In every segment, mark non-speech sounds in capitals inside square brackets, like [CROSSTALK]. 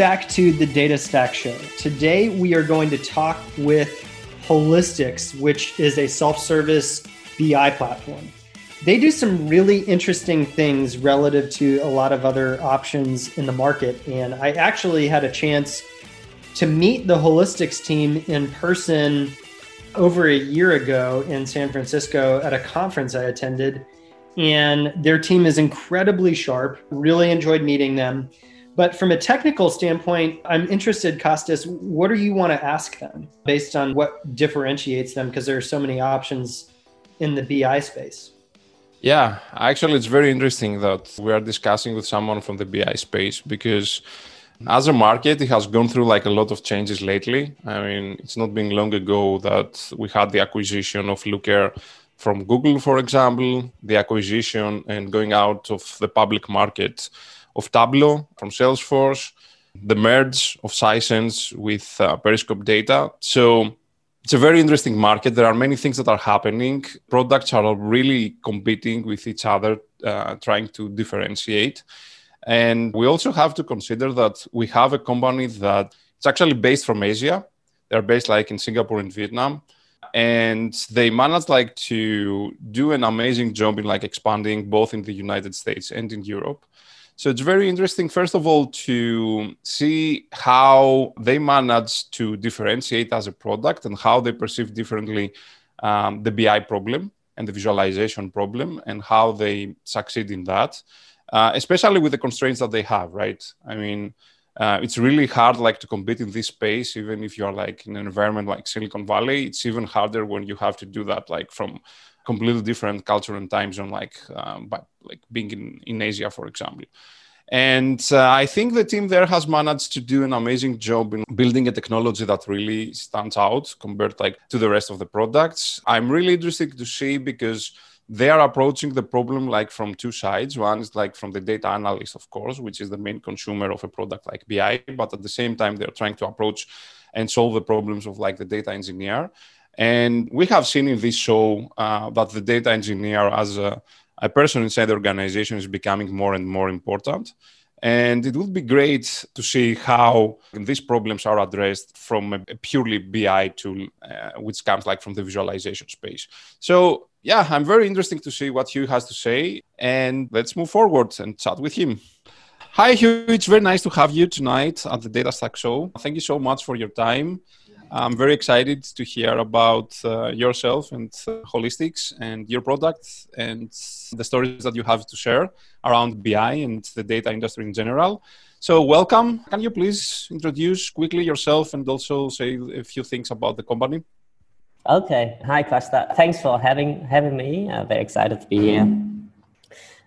back to the Data Stack Show. Today we are going to talk with Holistics, which is a self service BI platform. They do some really interesting things relative to a lot of other options in the market. And I actually had a chance to meet the Holistics team in person over a year ago in San Francisco at a conference I attended. And their team is incredibly sharp, really enjoyed meeting them. But from a technical standpoint, I'm interested, Kostas, what do you want to ask them based on what differentiates them? Because there are so many options in the BI space. Yeah, actually, it's very interesting that we are discussing with someone from the BI space because as a market, it has gone through like a lot of changes lately. I mean, it's not been long ago that we had the acquisition of Looker from Google, for example, the acquisition and going out of the public market of Tableau from Salesforce, the merge of Sisense with uh, Periscope data. So it's a very interesting market. There are many things that are happening. Products are really competing with each other, uh, trying to differentiate. And we also have to consider that we have a company that it's actually based from Asia. They're based like in Singapore and Vietnam. And they managed like to do an amazing job in like expanding both in the United States and in Europe. So it's very interesting, first of all, to see how they manage to differentiate as a product and how they perceive differently um, the BI problem and the visualization problem and how they succeed in that, uh, especially with the constraints that they have, right? I mean, uh, it's really hard like to compete in this space even if you're like in an environment like silicon valley it's even harder when you have to do that like from completely different culture and time zone, like um, by, like being in, in Asia, for example. And uh, I think the team there has managed to do an amazing job in building a technology that really stands out compared like to the rest of the products. I'm really interested to see because they are approaching the problem like from two sides. One is like from the data analyst, of course, which is the main consumer of a product like BI, but at the same time they're trying to approach and solve the problems of like the data engineer. And we have seen in this show uh, that the data engineer as a, a person inside the organization is becoming more and more important. And it would be great to see how these problems are addressed from a purely BI tool, uh, which comes like from the visualization space. So, yeah, I'm very interested to see what Huy has to say. And let's move forward and chat with him. Hi, Huy. It's very nice to have you tonight at the Data Stack Show. Thank you so much for your time. I'm very excited to hear about uh, yourself and uh, Holistics and your product and the stories that you have to share around BI and the data industry in general. So, welcome. Can you please introduce quickly yourself and also say a few things about the company? Okay. Hi, Costa. Thanks for having having me. I'm very excited to be here.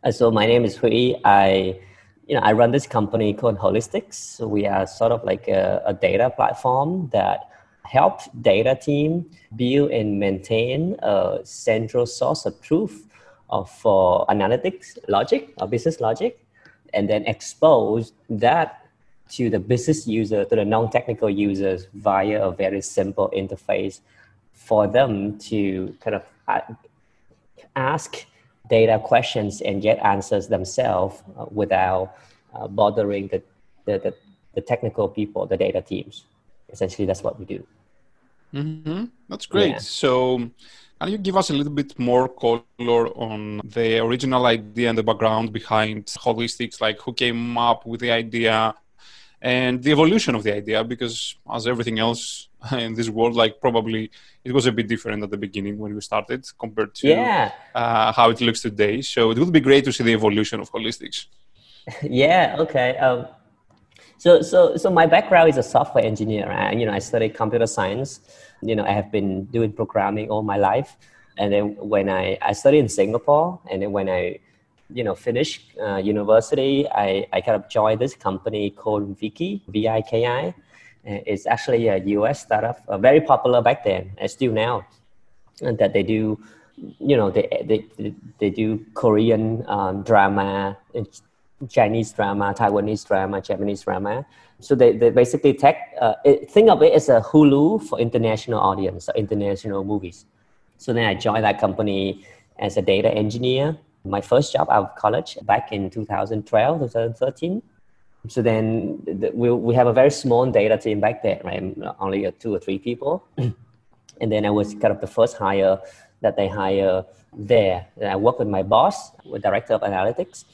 Uh, so, my name is Huy. I you know, I run this company called Holistics. So we are sort of like a, a data platform that help data team build and maintain a central source of truth of, for analytics logic or business logic, and then expose that to the business user, to the non-technical users via a very simple interface for them to kind of uh, ask data questions and get answers themselves uh, without uh, bothering the, the, the, the technical people, the data teams essentially that's what we do. Mm-hmm. that's great. Yeah. so can you give us a little bit more color on the original idea and the background behind holistics? Like who came up with the idea and the evolution of the idea? Because as everything else [LAUGHS] in this world like probably it was a bit different at the beginning when we started compared to yeah. uh, how it looks today. So it would be great to see the evolution of holistics. [LAUGHS] Yeah okay. Um, so, so, so my background is a software engineer. And, you know, I studied computer science. You know, I have been doing programming all my life. And then when I, I studied in Singapore, and then when I, you know, finished uh, university, I, I kind of joined this company called Viki, V-I-K-I. It's actually a US startup, uh, very popular back then, and still now. And that they do, you know, they, they, they do Korean um, drama, Chinese drama, Taiwanese drama, Japanese drama. So they, they basically take, uh, it, think of it as a Hulu for international audience, international movies. So then I joined that company as a data engineer. My first job out of college back in 2012, 2013. So then the, we, we have a very small data team back there, right? Only two or three people. [CLEARS THROAT] and then I was kind of the first hire that they hire there. And I worked with my boss, with director of analytics.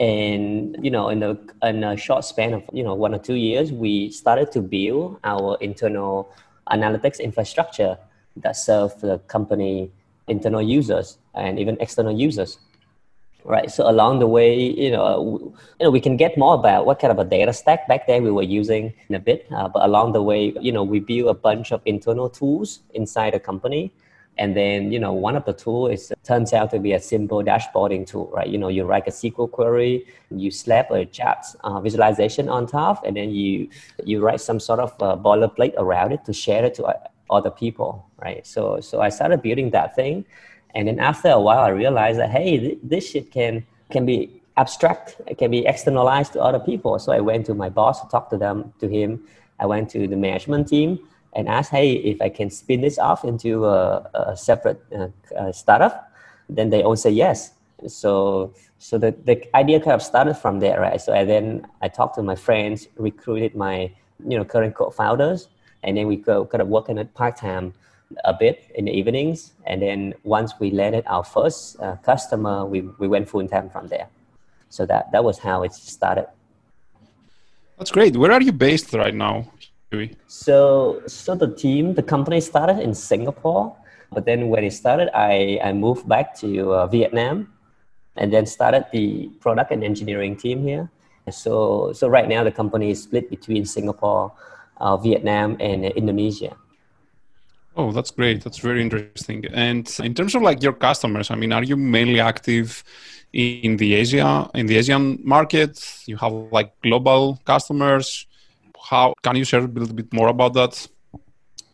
And you know, in a in a short span of you know one or two years, we started to build our internal analytics infrastructure that serve the company internal users and even external users. Right so along the way you know you know we can get more about what kind of a data stack back then we were using in a bit uh, but along the way you know we build a bunch of internal tools inside the company and then you know one of the tools is turns out to be a simple dashboarding tool right you know you write a sql query you slap a chat uh, visualization on top and then you you write some sort of uh, boilerplate around it to share it to uh, other people right so so i started building that thing and then after a while, I realized that hey, th- this shit can can be abstract. It can be externalized to other people. So I went to my boss, talked to them, to him. I went to the management team and asked, hey, if I can spin this off into a, a separate uh, uh, startup. Then they all say yes. So so the, the idea kind of started from there, right? So I then I talked to my friends, recruited my you know current co-founders, and then we go kind of working at part time a bit in the evenings. And then once we landed our first uh, customer, we, we went full time from there. So that, that was how it started. That's great. Where are you based right now, So, so the team, the company started in Singapore. But then when it started, I, I moved back to uh, Vietnam and then started the product and engineering team here. So, so right now the company is split between Singapore, uh, Vietnam, and uh, Indonesia. Oh, that's great. That's very interesting. And in terms of like your customers, I mean, are you mainly active in the Asia in the Asian market? You have like global customers. How can you share a little bit more about that?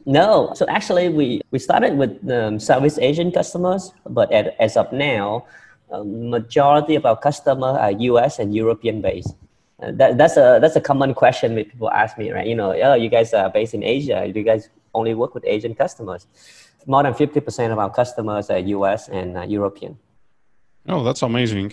No. So actually, we we started with um, Southeast Asian customers, but at, as of now, a majority of our customers are U.S. and European based. Uh, that, that's a that's a common question that people ask me, right? You know, oh, you guys are based in Asia. Do you guys only work with Asian customers. More than 50% of our customers are US and uh, European. Oh, that's amazing.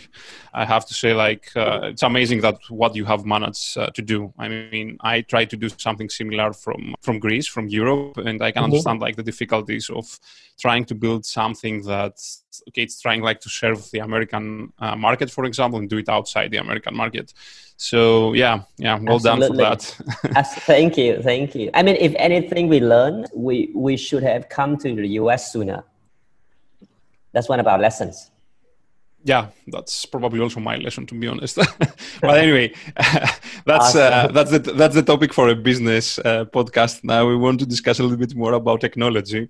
I have to say, like, uh, it's amazing that what you have managed uh, to do. I mean, I try to do something similar from from Greece, from Europe, and I can mm-hmm. understand like the difficulties of trying to build something that okay, it's trying like to serve the American uh, market, for example, and do it outside the American market. So yeah, yeah, well Absolutely. done for that. [LAUGHS] thank you, thank you. I mean, if anything we learn, we we should have come to the U.S. sooner. That's one of our lessons yeah, that's probably also my lesson, to be honest. [LAUGHS] but anyway, [LAUGHS] that's uh, that's the that's the topic for a business uh, podcast. Now we want to discuss a little bit more about technology.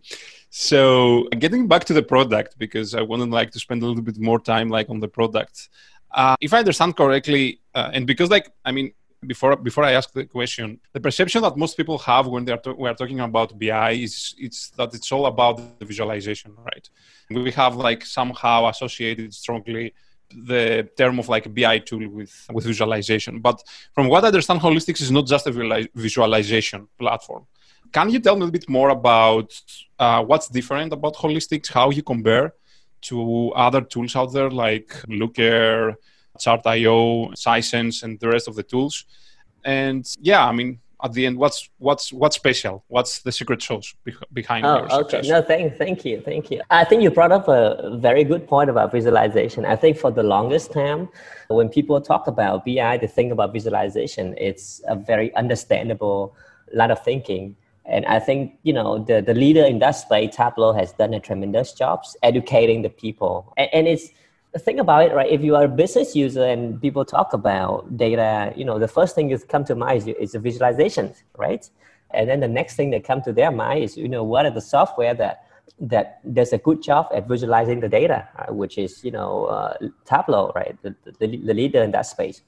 So getting back to the product, because I wouldn't like to spend a little bit more time like on the product. Uh, if I understand correctly, uh, and because like I mean, before before I ask the question, the perception that most people have when they're to- we are talking about BI is it's that it's all about the visualization, right? We have like somehow associated strongly the term of like BI tool with with visualization. But from what I understand, Holistics is not just a visualization platform. Can you tell me a bit more about uh, what's different about Holistics? How you compare to other tools out there like Looker? Chart.io, Sisense, and the rest of the tools. And yeah, I mean, at the end, what's what's what's special? What's the secret sauce behind oh, your success? Okay. No, thank, thank you, thank you. I think you brought up a very good point about visualization. I think for the longest time, when people talk about BI, they think about visualization. It's a very understandable line of thinking. And I think you know the the leader in that space, Tableau, has done a tremendous job educating the people, and, and it's think about it, right? If you are a business user and people talk about data, you know, the first thing you come to mind is, is the visualization, right? And then the next thing that come to their mind is, you know, what are the software that that does a good job at visualizing the data, right? which is, you know, uh, Tableau, right? The, the, the leader in that space,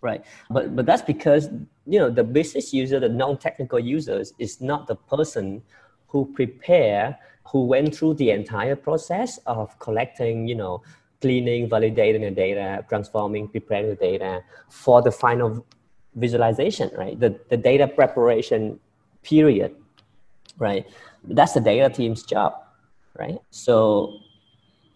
right? But but that's because you know the business user, the non-technical users, is not the person who prepare who went through the entire process of collecting, you know, cleaning, validating the data, transforming, preparing the data for the final visualization, right? The, the data preparation period, right? That's the data team's job, right? So,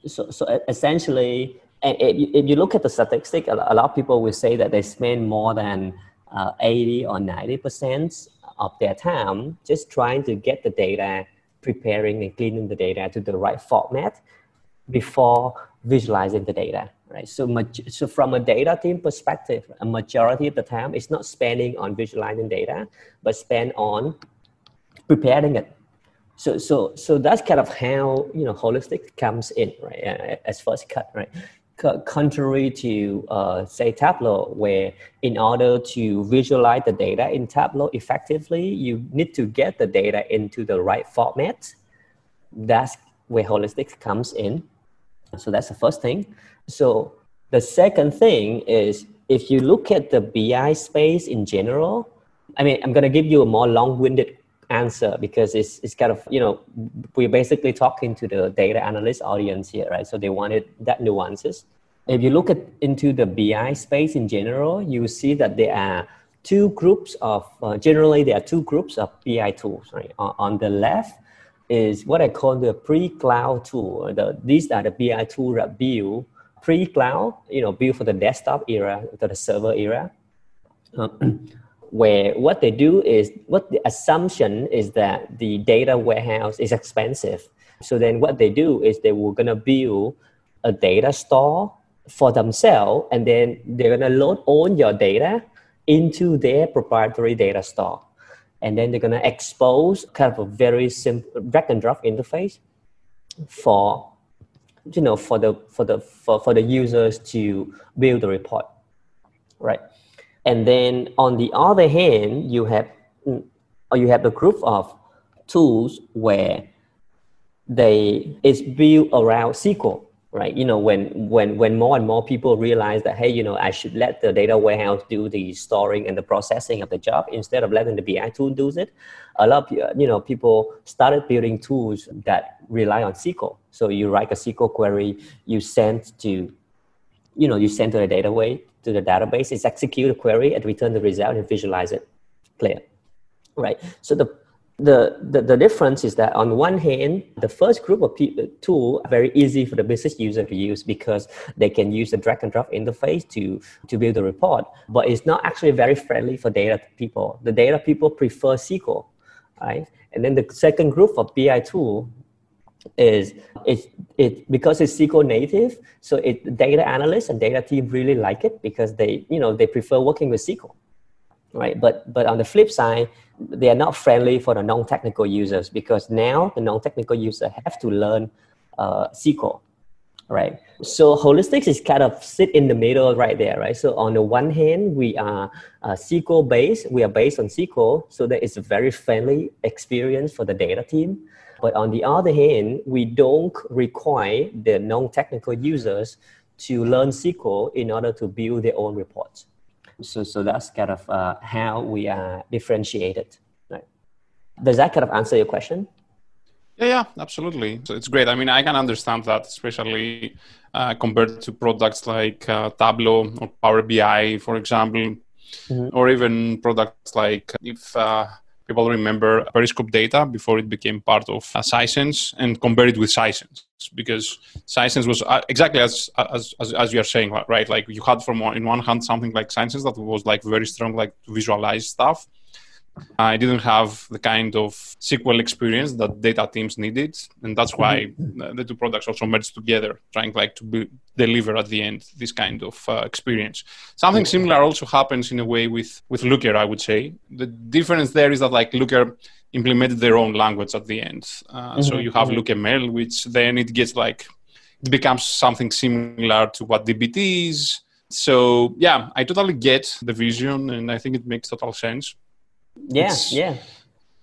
so, so essentially, and if you look at the statistic, a lot of people will say that they spend more than uh, 80 or 90 percent of their time just trying to get the data, preparing and cleaning the data to the right format before visualizing the data, right? So, much, so from a data team perspective, a majority of the time it's not spending on visualizing data, but spend on preparing it. So, so, so that's kind of how you know holistic comes in, right? As first cut, right? contrary to uh, say Tableau, where in order to visualize the data in Tableau effectively, you need to get the data into the right format. That's where Holistic comes in. So that's the first thing. So the second thing is if you look at the BI space in general, I mean, I'm going to give you a more long-winded answer because it's, it's kind of, you know, we're basically talking to the data analyst audience here, right? So they wanted that nuances. If you look at into the BI space in general, you see that there are two groups of, uh, generally there are two groups of BI tools, right? On, on the left is what I call the pre-cloud tool. The, these are the BI tools that build pre-cloud, you know, built for the desktop era, to the server era. Uh, [CLEARS THROAT] where what they do is what the assumption is that the data warehouse is expensive. So then what they do is they were gonna build a data store for themselves and then they're gonna load all your data into their proprietary data store. And then they're gonna expose kind of a very simple drag and drop interface for you know for the for the for, for the users to build the report. Right. And then on the other hand, you have or you have a group of tools where they is built around SQL, right? You know, when when when more and more people realize that hey, you know, I should let the data warehouse do the storing and the processing of the job instead of letting the BI tool do it. A lot of you know people started building tools that rely on SQL. So you write a SQL query, you send to, you know, you send to the data way to the database is execute a query and return the result and visualize it clear right so the the, the, the difference is that on one hand, the first group of people, uh, tool are very easy for the business user to use because they can use the drag and drop interface to, to build the report, but it's not actually very friendly for data people. The data people prefer SQL, right? And then the second group of BI tool is it it because it's SQL native, so it data analysts and data team really like it because they you know they prefer working with SQL, right? But but on the flip side, they are not friendly for the non-technical users because now the non-technical user have to learn uh, SQL, right? So holistics is kind of sit in the middle right there, right? So on the one hand, we are uh, SQL based, we are based on SQL, so that it's a very friendly experience for the data team. But on the other hand, we don't require the non-technical users to learn SQL in order to build their own reports. So, so that's kind of uh, how we are differentiated. Right? Does that kind of answer your question? Yeah, yeah, absolutely. So it's great. I mean, I can understand that, especially uh, compared to products like uh, Tableau or Power BI, for example, mm-hmm. or even products like if uh, people remember Periscope data before it became part of uh, Sisense and compare it with Sisense because Sisense was uh, exactly as, as, as as you are saying right? Like you had from in one hand something like Sisense that was like very strong like to visualize stuff I didn't have the kind of SQL experience that data teams needed, and that's why mm-hmm. the two products also merged together, trying like to be, deliver at the end this kind of uh, experience. Something similar also happens in a way with with Looker, I would say. The difference there is that like Looker implemented their own language at the end, uh, mm-hmm. so you have mm-hmm. LookML, which then it gets like it becomes something similar to what DBT is. So yeah, I totally get the vision, and I think it makes total sense. Yeah, it's, yeah.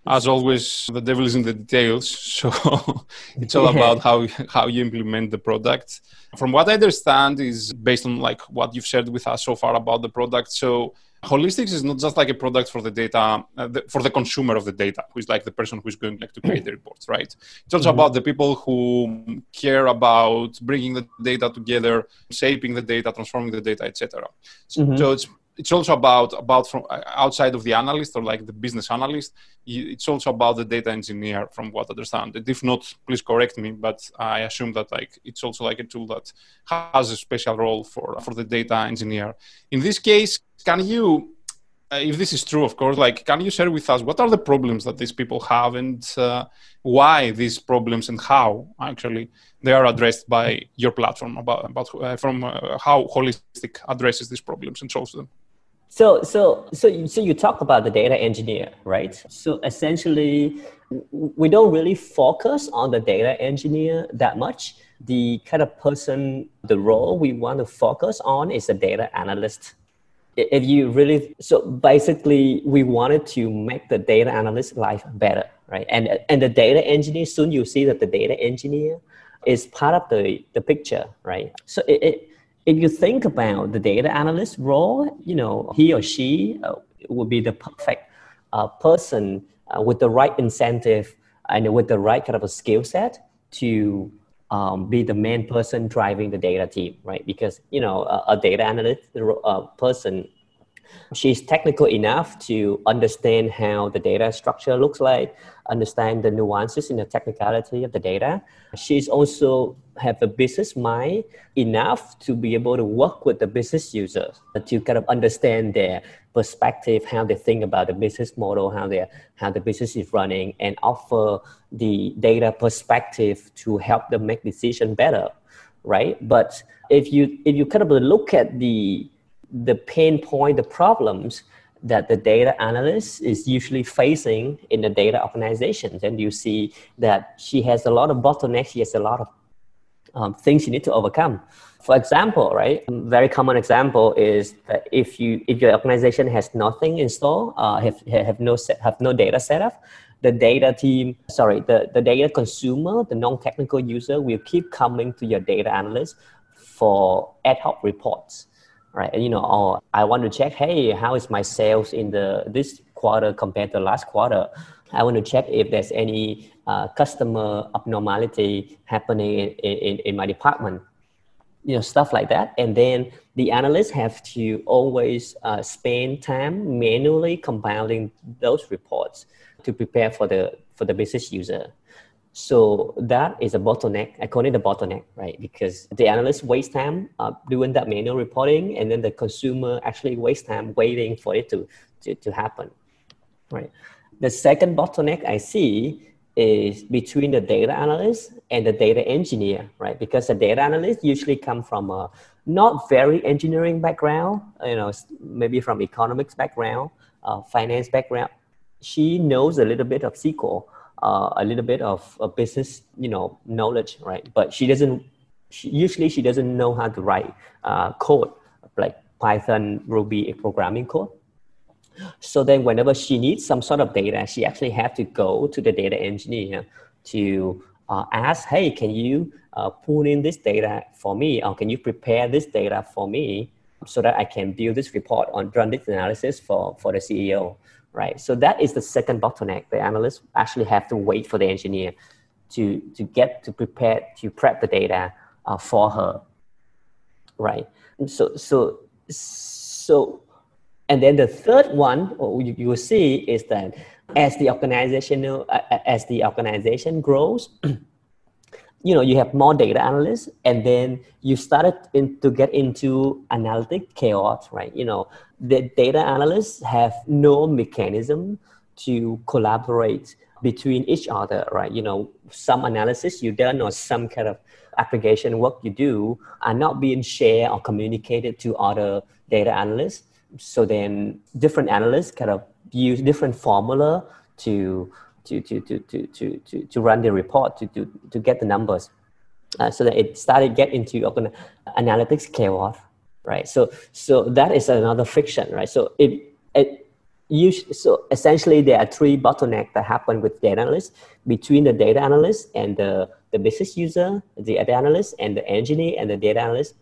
As always, the devil is in the details. [LAUGHS] So it's all about how how you implement the product. From what I understand, is based on like what you've shared with us so far about the product. So holistics is not just like a product for the data uh, the, for the consumer of the data who is like the person who's going like to create the reports right it's also mm-hmm. about the people who care about bringing the data together shaping the data transforming the data etc mm-hmm. so it's it's also about about from uh, outside of the analyst or like the business analyst it's also about the data engineer from what i understand. And if not please correct me but i assume that like it's also like a tool that has a special role for for the data engineer. In this case can you uh, if this is true of course like can you share with us what are the problems that these people have and uh, why these problems and how actually they are addressed by your platform about, about uh, from uh, how holistic addresses these problems and solves them so so so you, so you talk about the data engineer right? So essentially we don't really focus on the data engineer that much. The kind of person the role we want to focus on is a data analyst. If you really so basically we wanted to make the data analyst life better right? And and the data engineer soon you see that the data engineer is part of the, the picture, right? So it, it, if you think about the data analyst role, you know, he or she uh, would be the perfect uh, person uh, with the right incentive and with the right kind of a skill set to um, be the main person driving the data team, right? Because, you know, a, a data analyst uh, person she's technical enough to understand how the data structure looks like understand the nuances in the technicality of the data. She's also have a business mind enough to be able to work with the business users to kind of understand their perspective how they think about the business model how they how the business is running and offer the data perspective to help them make decision better right? But if you if you kind of look at the the pain point, the problems that the data analyst is usually facing in the data organizations. And you see that she has a lot of bottlenecks, she has a lot of um, things you need to overcome. For example, right, a very common example is that if you if your organization has nothing installed, uh, have have no set, have no data set up, the data team, sorry, the, the data consumer, the non-technical user will keep coming to your data analyst for ad hoc reports right? You know, oh, I want to check, hey, how is my sales in the this quarter compared to last quarter? I want to check if there's any uh, customer abnormality happening in, in, in my department, you know, stuff like that. And then the analysts have to always uh, spend time manually compiling those reports to prepare for the for the business user. So that is a bottleneck. I call it a bottleneck, right? Because the analyst waste time uh, doing that manual reporting, and then the consumer actually waste time waiting for it to, to, to happen, right? The second bottleneck I see is between the data analyst and the data engineer, right? Because the data analyst usually come from a not very engineering background, you know, maybe from economics background, uh, finance background. She knows a little bit of SQL, uh, a little bit of a business, you know, knowledge, right? But she doesn't. She, usually, she doesn't know how to write uh, code like Python, Ruby, programming code. So then, whenever she needs some sort of data, she actually have to go to the data engineer to uh, ask, "Hey, can you uh, pull in this data for me, or can you prepare this data for me, so that I can build this report on run this analysis for for the CEO?" Right? So that is the second bottleneck. The analysts actually have to wait for the engineer to, to get to prepare, to prep the data uh, for her, right? So, so, so, and then the third one you, you will see is that as the organization, uh, as the organization grows, [CLEARS THROAT] you know you have more data analysts and then you started in, to get into analytic chaos right you know the data analysts have no mechanism to collaborate between each other right? You know some analysis you done or some kind of application work you do are not being shared or communicated to other data analysts. So then different analysts kind of use different formula to to, to, to, to, to, to, to run the report to, to, to get the numbers. Uh, so that it started get into analytics chaos, right? So so that is another friction, right? So it it usually, so essentially there are three bottlenecks that happen with data analysts between the data analyst and the, the business user, the data analyst and the engineer and the data analyst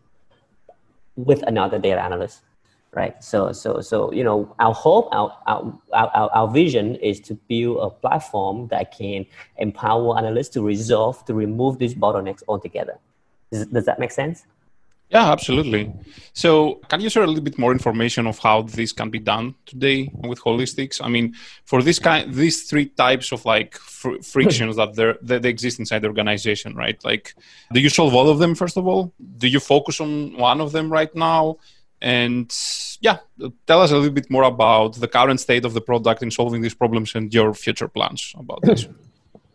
with another data analyst right? So, so, so you know, our hope, our, our, our, our vision is to build a platform that can empower analysts to resolve, to remove these bottlenecks altogether. Does, does that make sense? Yeah, absolutely. So, can you share a little bit more information of how this can be done today with holistics? I mean, for this kind, these three types of like fr- [LAUGHS] frictions that there that they exist inside the organization, right? Like, do you solve all of them first of all? Do you focus on one of them right now? And yeah, tell us a little bit more about the current state of the product in solving these problems and your future plans about this. [LAUGHS]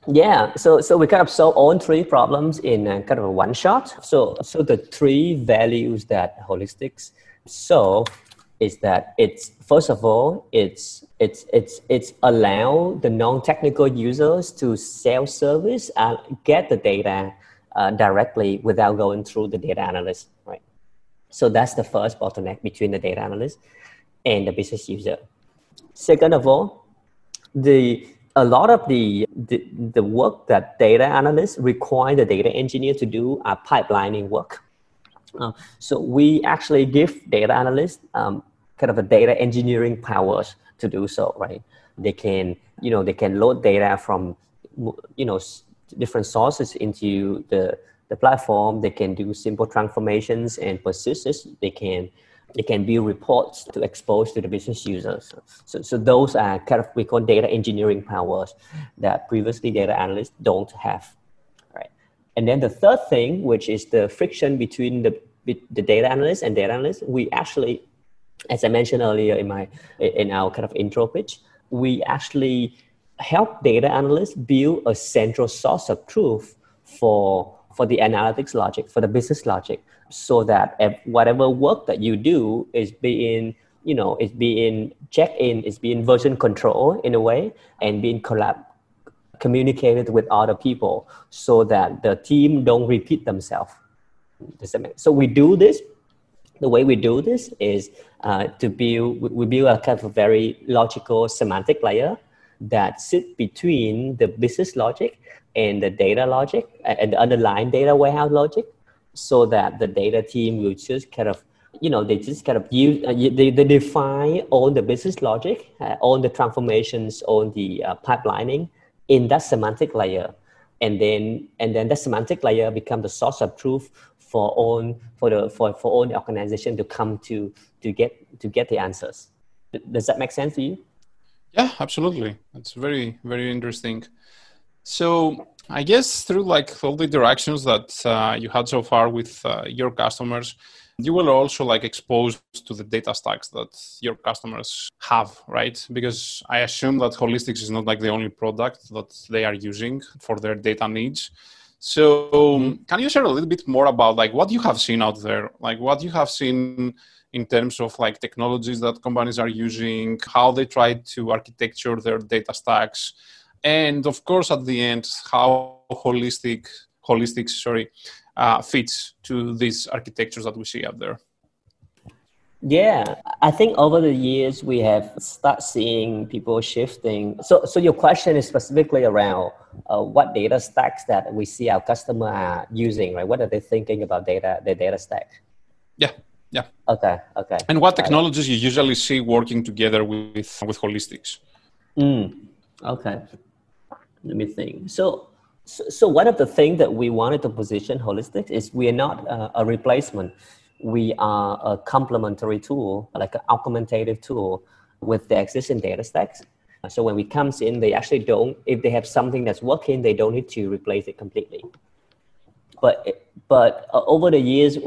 Yeah, so so we kind of solve all three problems in a kind of a one shot. So so the three values that holistics solve is that it's first of all it's it's it's it's allow the non-technical users to self-service and get the data uh, directly without going through the data analyst, right? So that's the first bottleneck between the data analyst and the business user. Second of all, the a lot of the, the, the work that data analysts require the data engineer to do are pipelining work. Uh, so we actually give data analysts um, kind of a data engineering powers to do so, right? They can, you know, they can load data from, you know, different sources into the, the platform. They can do simple transformations and persistence. They can they can build reports to expose to the business users. So, so those are kind of we call data engineering powers that previously data analysts don't have. Right. And then the third thing, which is the friction between the the data analyst and data analyst, we actually, as I mentioned earlier in my in our kind of intro pitch, we actually help data analysts build a central source of truth for for the analytics logic, for the business logic so that whatever work that you do is being you know is being checked in is being version control in a way and being collab communicated with other people so that the team don't repeat themselves. So we do this. The way we do this is uh, to build we build a kind of a very logical semantic layer that sit between the business logic and the data logic and the underlying data warehouse logic so that the data team will just kind of you know they just kind of use uh, they, they define all the business logic uh, all the transformations all the uh, pipelining in that semantic layer. And then and then that semantic layer become the source of truth for all for the for, for all the organization to come to to get to get the answers. Does that make sense to you yeah absolutely that's very very interesting so I guess through like all the interactions that uh, you had so far with uh, your customers, you will also like exposed to the data stacks that your customers have, right? Because I assume that Holistics is not like the only product that they are using for their data needs. So mm-hmm. can you share a little bit more about like what you have seen out there, like what you have seen in terms of like technologies that companies are using, how they try to architecture their data stacks? and of course at the end how holistic holistic sorry uh, fits to these architectures that we see out there. Yeah i think over the years we have start seeing people shifting. So so your question is specifically around uh, what data stacks that we see our customer are using right? What are they thinking about data their data stack? Yeah yeah okay okay and what technologies you usually see working together with with holistics mm, okay let me think. So, so, so one of the things that we wanted to position holistics is we are not uh, a replacement. We are a complementary tool, like an augmentative tool with the existing data stacks. So when we comes in, they actually don't, if they have something that's working, they don't need to replace it completely. But, but uh, over the years,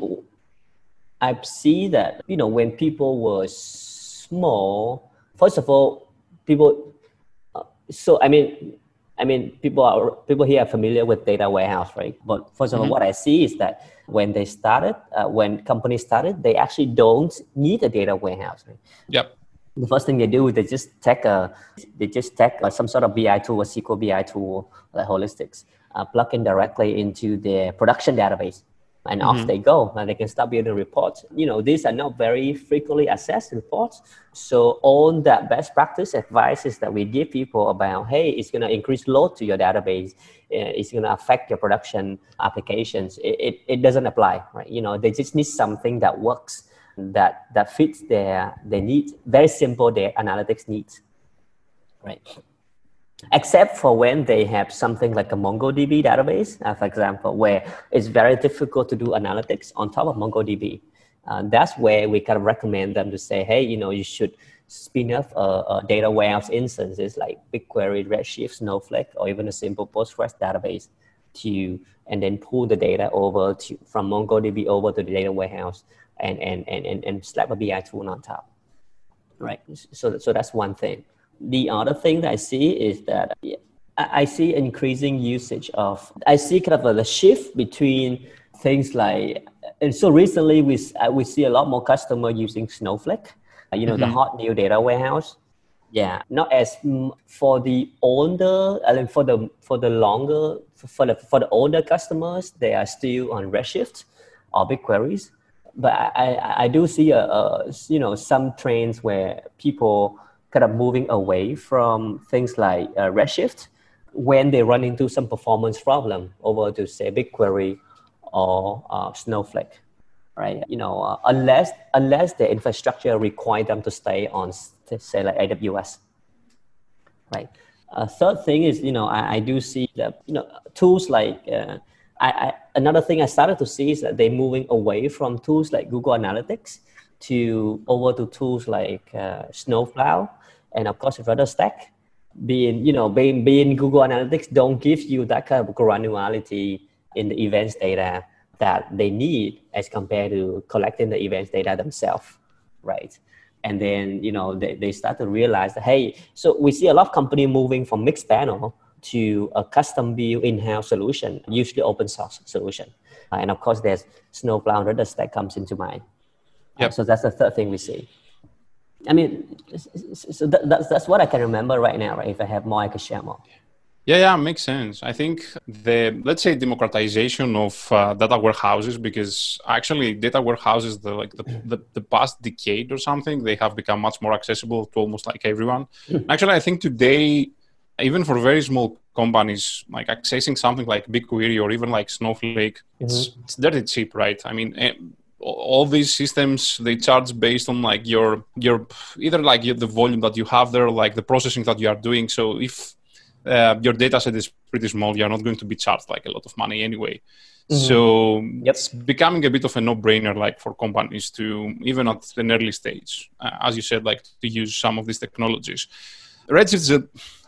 I see that, you know, when people were small, first of all, people, uh, so I mean, I mean, people are people here are familiar with data warehouse, right? But first of all, mm-hmm. what I see is that when they started, uh, when companies started, they actually don't need a data warehouse. Right? Yep. The first thing they do is they just take a, they just take a, some sort of BI tool, a SQL BI tool, like Holistics, uh, plug in directly into their production database and mm-hmm. off they go and they can start building reports. You know these are not very frequently assessed reports. So all that best practice advices that we give people about hey it's going to increase load to your database. Uh, it's going to affect your production applications. It, it, it doesn't apply right? You know they just need something that works that that fits their their needs very simple their analytics needs right except for when they have something like a MongoDB database, uh, for example, where it's very difficult to do analytics on top of MongoDB. Uh, that's where we kind of recommend them to say, hey, you know, you should spin up a, a, data warehouse instances like BigQuery, Redshift, Snowflake, or even a simple Postgres database to, and then pull the data over to, from MongoDB over to the data warehouse and, and, and, and, and slap a BI tool on top. Right. So, so that's one thing. The other thing that I see is that I see increasing usage of, I see kind of a, shift between things like, and so recently we, uh, we see a lot more customer using Snowflake, uh, you know, mm-hmm. the hot new data warehouse. Yeah, not as for the older, I mean, for the for the longer for the for the older customers, they are still on Redshift or BigQueries. But I, I, I do see a, a you know some trends where people kind of moving away from things like uh, Redshift when they run into some performance problem over to say BigQuery or uh, Snowflake, right? You know, uh, unless unless the infrastructure require them to stay on say like AWS, right? Uh, third thing is, you know, I, I do see that you know tools like uh, I, I, another thing I started to see is that they're moving away from tools like Google Analytics to over to tools like uh, Snowplow and of course RudderStack, Being you know being being Google Analytics don't give you that kind of granularity in the events data that they need as compared to collecting the events data themselves, right? And then you know they, they start to realize that hey, so we see a lot of company moving from Mixpanel to a custom built in-house solution, usually open source solution. Uh, and of course, there's Snowplow and RudderStack comes into mind. Yep. So that's the third thing we see. I mean, so that, that's that's what I can remember right now. Right? If I have more, I can share more. Yeah, yeah, makes sense. I think the let's say democratization of uh, data warehouses, because actually data warehouses, the like the, the, the, past decade or something, they have become much more accessible to almost like everyone. Hmm. actually, I think today, even for very small companies, like accessing something like BigQuery or even like Snowflake, mm-hmm. it's it's dirty cheap, right? I mean. All these systems they charge based on like your your either like the volume that you have there like the processing that you are doing so if uh, your data set is pretty small you're not going to be charged like a lot of money anyway mm-hmm. so yep. it's becoming a bit of a no-brainer like for companies to even at an early stage uh, as you said like to use some of these technologies redshift is a,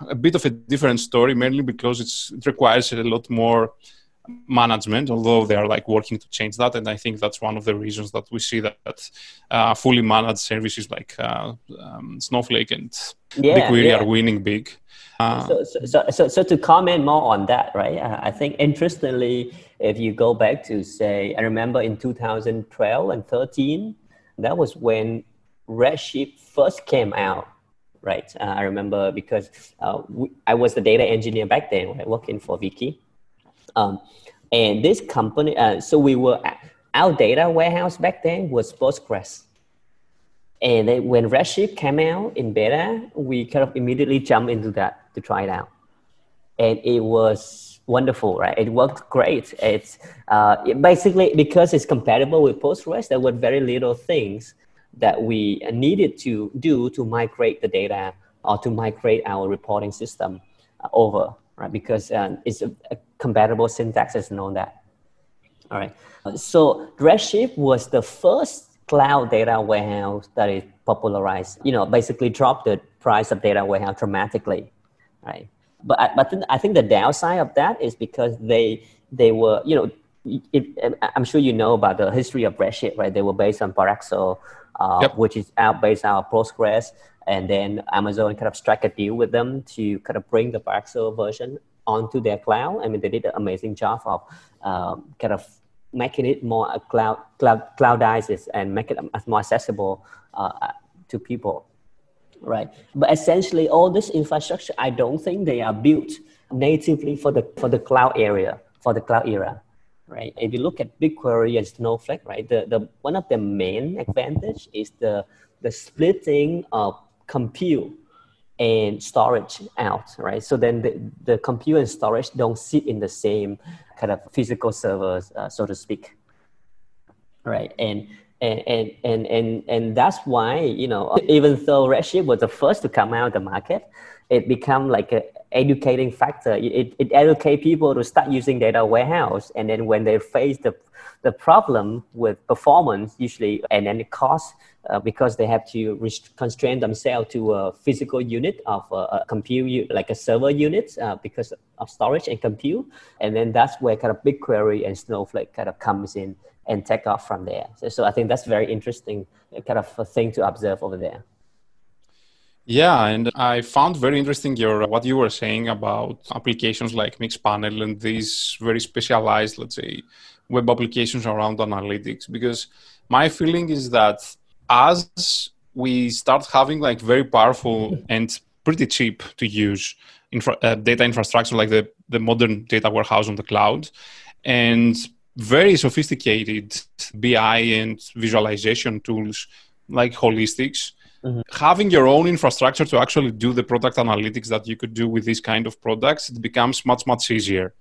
a bit of a different story mainly because it requires a lot more management, although they are like working to change that. And I think that's one of the reasons that we see that uh, fully managed services like uh, um, Snowflake and yeah, BigQuery yeah. are winning big. Uh, so, so, so, so, to comment more on that, right? Uh, I think interestingly, if you go back to say, I remember in 2012 and 13, that was when Redshift first came out, right? Uh, I remember because uh, we, I was the data engineer back then, right, working for Viki. Um, and this company, uh, so we were, our data warehouse back then was Postgres. And then when Redshift came out in beta, we kind of immediately jumped into that to try it out. And it was wonderful, right? It worked great. It's uh, it basically because it's compatible with Postgres, there were very little things that we needed to do to migrate the data or to migrate our reporting system over right? Because um, it's a, a, compatible syntax and all that. All right. So Redshift was the first cloud data warehouse that is popularized. You know, basically dropped the price of data warehouse dramatically, right? But I, but I think the downside of that is because they they were you know it, I'm sure you know about the history of Redshift, right? They were based on ParAccel, uh, yep. which is out based on Postgres and then Amazon kind of struck a deal with them to kind of bring the ParAccel version onto their cloud. I mean, they did an amazing job of um, kind of making it more cloud cloud cloudized and make it more accessible uh, to people, right? But essentially, all this infrastructure, I don't think they are built natively for the for the cloud area for the cloud era right? If you look at BigQuery and Snowflake, right, the, the one of the main advantage is the the splitting of compute and storage out, right? So then the, the compute and storage don't sit in the same kind of physical servers, uh, so to speak, right? And And, and, and, and, and that's why, you know, even though Redshift was the first to come out of the market, it become like a educating factor. It, it educate people to start using data warehouse. And then when they face the, the problem with performance, usually, and then the cost, uh, because they have to rest- constrain themselves to a physical unit of a, a compute, like a server unit, uh, because of storage and compute. And then that's where kind of BigQuery and Snowflake kind of comes in and take off from there. So, so I think that's very interesting kind of a thing to observe over there. Yeah, and I found very interesting your what you were saying about applications like Mixpanel and these very specialized, let's say, web applications around analytics. Because my feeling is that as we start having like very powerful [LAUGHS] and pretty cheap to use infra- uh, data infrastructure like the, the modern data warehouse on the cloud and very sophisticated BI and visualization tools like Holistics Mm-hmm. Having your own infrastructure to actually do the product analytics that you could do with these kind of products, it becomes much, much easier.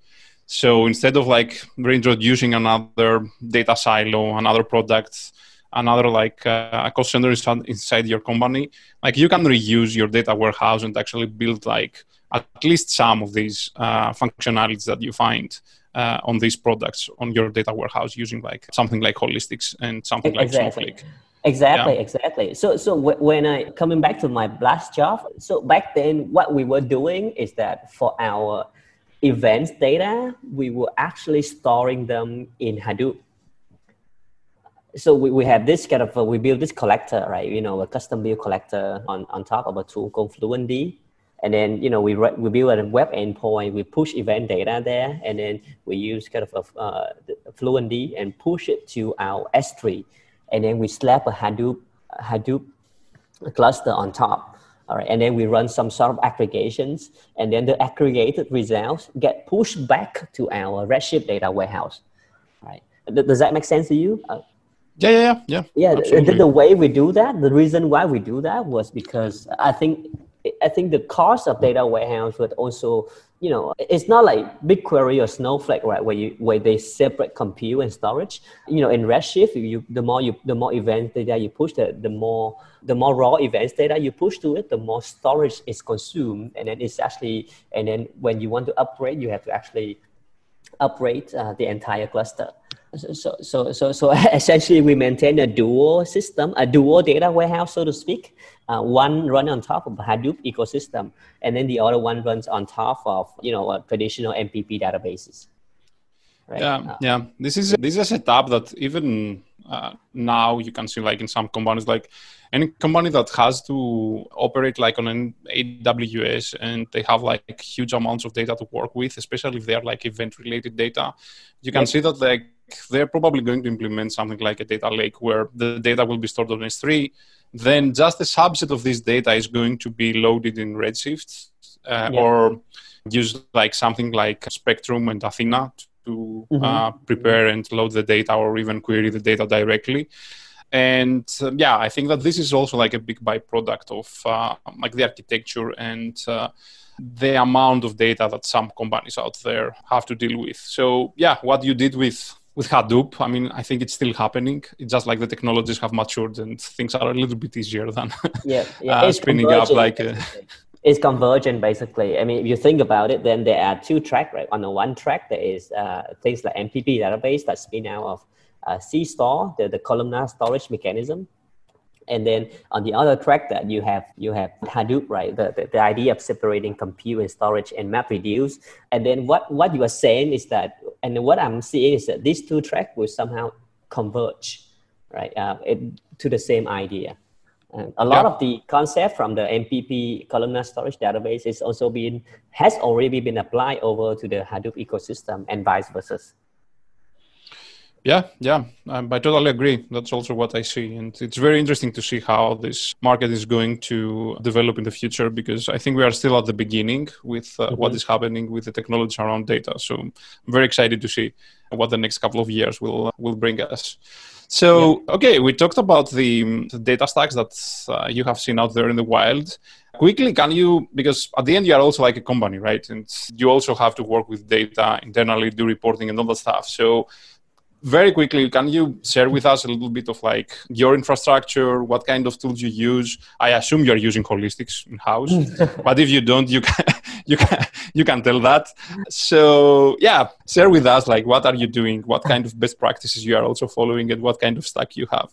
So instead of like reintroducing another data silo, another product, another like uh, a cost center inside your company, like you can reuse your data warehouse and actually build like at least some of these uh, functionalities that you find uh, on these products on your data warehouse using like something like holistics and something like exactly. Snowflake. Exactly, yeah. exactly. So, so w- when I coming back to my last job, so back then what we were doing is that for our events data, we were actually storing them in Hadoop. So we, we have this kind of, uh, we build this collector, right? You know, a custom build collector on, on top of a tool called Fluentd. And then, you know, we, re- we build a web endpoint, we push event data there, and then we use kind of a, uh, Fluentd and push it to our S3 and then we slap a Hadoop, Hadoop cluster on top. All right, and then we run some sort of aggregations, and then the aggregated results get pushed back to our Redshift data warehouse. All right, does that make sense to you? Uh, yeah, yeah, yeah, yeah. Yeah, the, the, way we do that, the reason why we do that was because I think I think the cost of data warehouse would also you know, it's not like BigQuery or Snowflake, right? Where you where they separate compute and storage. You know, in Redshift, you the more you the more event data you push, the, the more the more raw events data you push to it, the more storage is consumed, and then it's actually and then when you want to upgrade, you have to actually upgrade uh, the entire cluster. So, so, so, so [LAUGHS] essentially, we maintain a dual system, a dual data warehouse, so to speak. Uh, one run on top of Hadoop ecosystem, and then the other one runs on top of you know a traditional MPP databases. Right? Yeah, uh, yeah. This is this is a setup that even uh, now you can see like in some companies like any company that has to operate like on an AWS and they have like huge amounts of data to work with, especially if they're like event related data, you can see that like they're probably going to implement something like a data lake where the data will be stored on S3. Then just a subset of this data is going to be loaded in Redshift uh, yeah. or use like something like Spectrum and Athena to mm-hmm. uh, prepare and load the data or even query the data directly and uh, yeah i think that this is also like a big byproduct of uh, like the architecture and uh, the amount of data that some companies out there have to deal with so yeah what you did with with hadoop i mean i think it's still happening it's just like the technologies have matured and things are a little bit easier than [LAUGHS] yeah, yeah. Uh, spinning up like uh, it's convergent basically. I mean, if you think about it, then there are two tracks, right? On the one track, there is uh, things like MPP database that spin out of uh, CStore, the, the columnar storage mechanism. And then on the other track that you have, you have Hadoop, right? The, the, the idea of separating compute and storage and MapReduce. And then what, what you are saying is that, and what I'm seeing is that these two tracks will somehow converge, right? Uh, it, to the same idea. And a lot of the concept from the MPP columnar storage database is also been has already been applied over to the Hadoop ecosystem and vice versa. Yeah, yeah, um, I totally agree. That's also what I see, and it's very interesting to see how this market is going to develop in the future because I think we are still at the beginning with uh, mm-hmm. what is happening with the technology around data. So I'm very excited to see what the next couple of years will uh, will bring us. So, yeah. okay, we talked about the, the data stacks that uh, you have seen out there in the wild. Quickly, can you, because at the end, you are also like a company, right? And you also have to work with data internally, do reporting and all that stuff. So, very quickly, can you share with us a little bit of like your infrastructure, what kind of tools you use? I assume you're using Holistics in house, [LAUGHS] but if you don't, you can [LAUGHS] you can you can tell that. So yeah, share with us like what are you doing, what kind of best practices you are also following, and what kind of stack you have.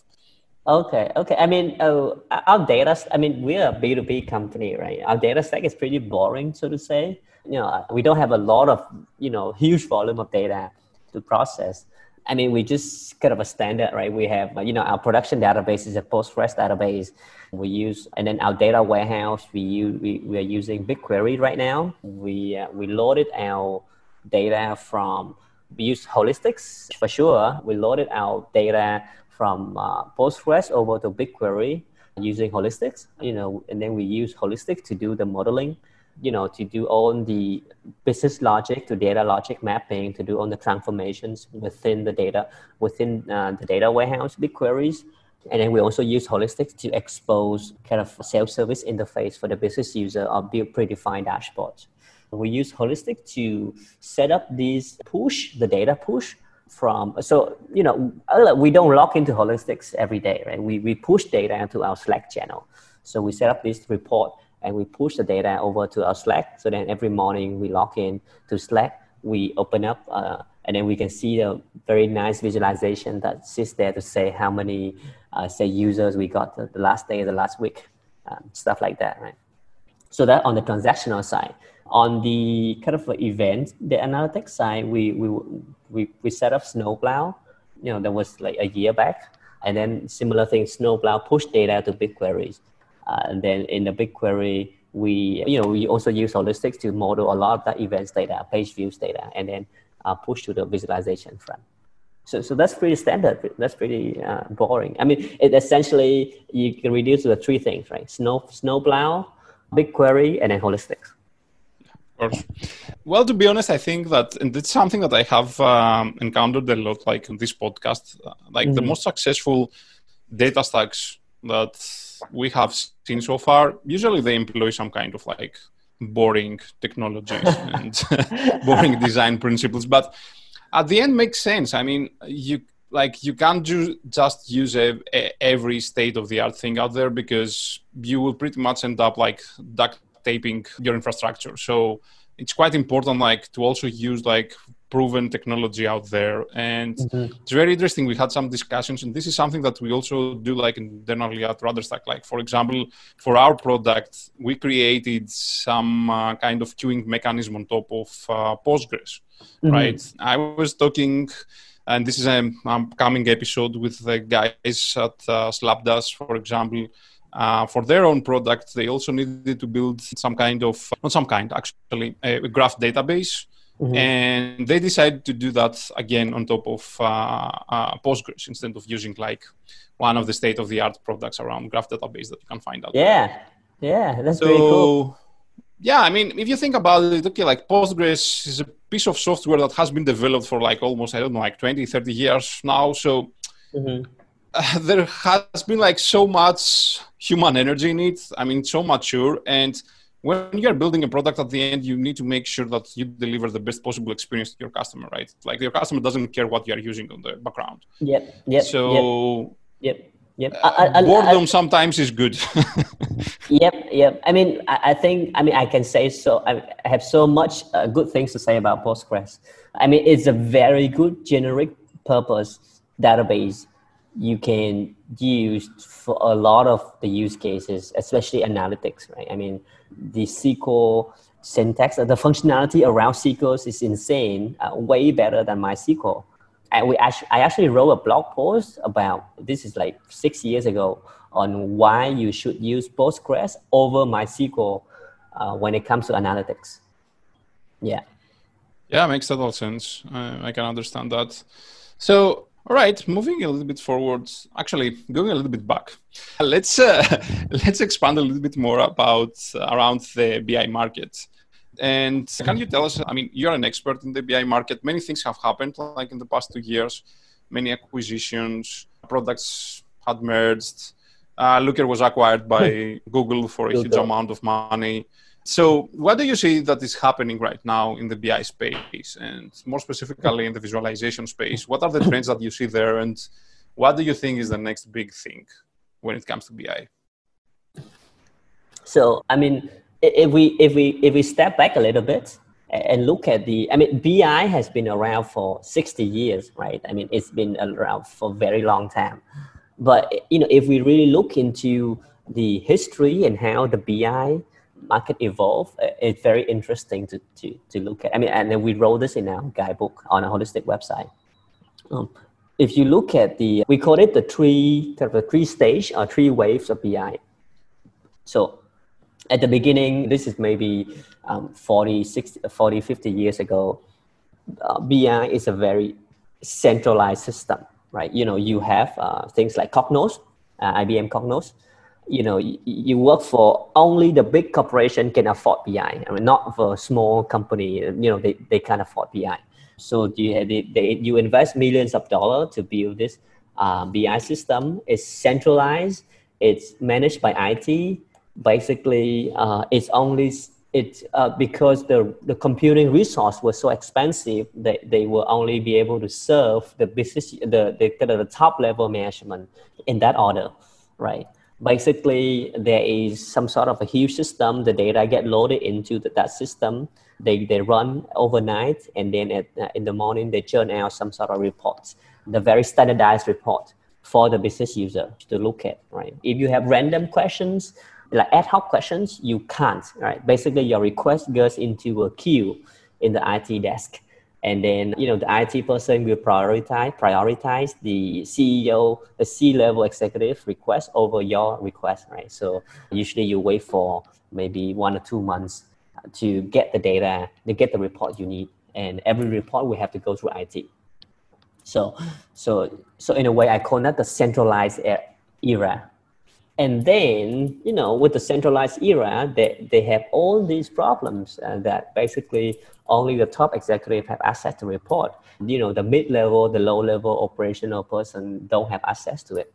Okay, okay. I mean, uh, our data. I mean, we're a B two B company, right? Our data stack is pretty boring, so to say. You know, we don't have a lot of you know huge volume of data to process. I mean, we just kind of a standard, right? We have, you know, our production database is a Postgres database. We use, and then our data warehouse, we use, we, we are using BigQuery right now. We, uh, we loaded our data from, we use Holistics for sure. We loaded our data from uh, Postgres over to BigQuery using Holistics, you know, and then we use Holistics to do the modeling you know, to do all the business logic to data logic mapping, to do all the transformations within the data, within uh, the data warehouse, BigQueries. And then we also use Holistics to expose kind of self-service interface for the business user or build predefined dashboards. We use Holistic to set up these push, the data push from, so, you know, we don't log into Holistics every day, right? We, we push data into our Slack channel. So we set up this report and we push the data over to our Slack. So then every morning we log in to Slack, we open up, uh, and then we can see a very nice visualization that sits there to say how many, uh, say, users we got the, the, last day, the last week, um, stuff like that, right? So that on the transactional side. On the kind of event, the analytics side, we, we, we, we set up Snowplow, you know, that was like a year back. And then similar thing, Snowplow push data to BigQuery. Uh, and then in the BigQuery, we you know we also use Holistics to model a lot of that events data, page views data, and then uh, push to the visualization front. So, so that's pretty standard. That's pretty uh, boring. I mean, it essentially you can reduce to the three things, right? Snow, Snowplow, BigQuery, and then Holistics. Of course. Well, to be honest, I think that, and it's something that I have um, encountered a lot, like in this podcast, uh, like mm-hmm. the most successful data stacks that we have seen so far, usually they employ some kind of like boring technologies [LAUGHS] and [LAUGHS] boring design principles. But at the end, makes sense. I mean, you like you can't ju- just use a, a, every state of the art thing out there because you will pretty much end up like duct taping your infrastructure. So it's quite important like to also use like proven technology out there and mm-hmm. it's very interesting we had some discussions and this is something that we also do like internally at rudderstack like for example for our product we created some uh, kind of queuing mechanism on top of uh, postgres mm-hmm. right i was talking and this is a upcoming episode with the guys at uh, slapdash for example uh, for their own product, they also needed to build some kind of, not some kind, actually, a graph database. Mm-hmm. And they decided to do that again on top of uh, uh, Postgres instead of using like one of the state of the art products around graph database that you can find out. Yeah, there. yeah, that's so, cool. Yeah, I mean, if you think about it, okay, like Postgres is a piece of software that has been developed for like almost, I don't know, like 20, 30 years now. So mm-hmm. uh, there has been like so much human energy in it. I mean, so mature. And when you're building a product at the end, you need to make sure that you deliver the best possible experience to your customer, right? Like your customer doesn't care what you're using on the background. Yep. Yep. So. Yep. Yep. Uh, I, I, boredom I, sometimes is good. [LAUGHS] yep. Yep. I mean, I, think, I mean, I can say so. I have so much uh, good things to say about Postgres. I mean, it's a very good generic purpose database you can use for a lot of the use cases, especially analytics, right? I mean, the SQL syntax, the functionality around SQL is insane, uh, way better than MySQL. And we actually, I actually wrote a blog post about this is like six years ago on why you should use Postgres over MySQL uh, when it comes to analytics. Yeah. Yeah, makes total sense. I can understand that. So all right, moving a little bit forward, actually going a little bit back. Let's uh, [LAUGHS] let's expand a little bit more about uh, around the BI market. And can you tell us? I mean, you're an expert in the BI market. Many things have happened, like in the past two years. Many acquisitions, products had merged. Uh, Looker was acquired by [LAUGHS] Google for a huge amount of money. So, what do you see that is happening right now in the BI space, and more specifically in the visualization space? What are the [COUGHS] trends that you see there, and what do you think is the next big thing when it comes to BI? So, I mean, if we if we if we step back a little bit and look at the, I mean, BI has been around for sixty years, right? I mean, it's been around for a very long time. But you know, if we really look into the history and how the BI market evolved, uh, it's very interesting to, to, to look at. I mean, and then we wrote this in our guidebook on a holistic website. Um, if you look at the, we call it the three, kind of the three stage or three waves of BI. So at the beginning, this is maybe um, 40, 60, 40, 50 years ago, uh, BI is a very centralized system, right? You know, you have uh, things like Cognos, uh, IBM Cognos, you know you, work for only the big corporation can afford BI. I mean, not for small company. You know, they, they can't afford BI. So you they, they, you invest millions of dollars to build this uh, BI system. It's centralized. It's managed by IT. Basically, uh, it's only it's uh, because the, the computing resource was so expensive that they will only be able to serve the business the, the, the top level management in that order, right? Basically there is some sort of a huge system the data get loaded into the, that system. They, they run overnight and then at, uh, in the morning they churn out some sort of reports the very standardized report for the business user to look at right? If you have random questions like ad hoc questions you can't right? Basically your request goes into a queue in the it desk and then you know the IT person will prioritize prioritize the CEO, the C-level executive request over your request, right? So usually you wait for maybe one or two months to get the data, to get the report you need, and every report will have to go through IT. So, so, so in a way, I call that the centralized era. And then, you know, with the centralized era, they, they have all these problems uh, that basically only the top executive have access to report. You know, the mid-level, the low-level operational person don't have access to it.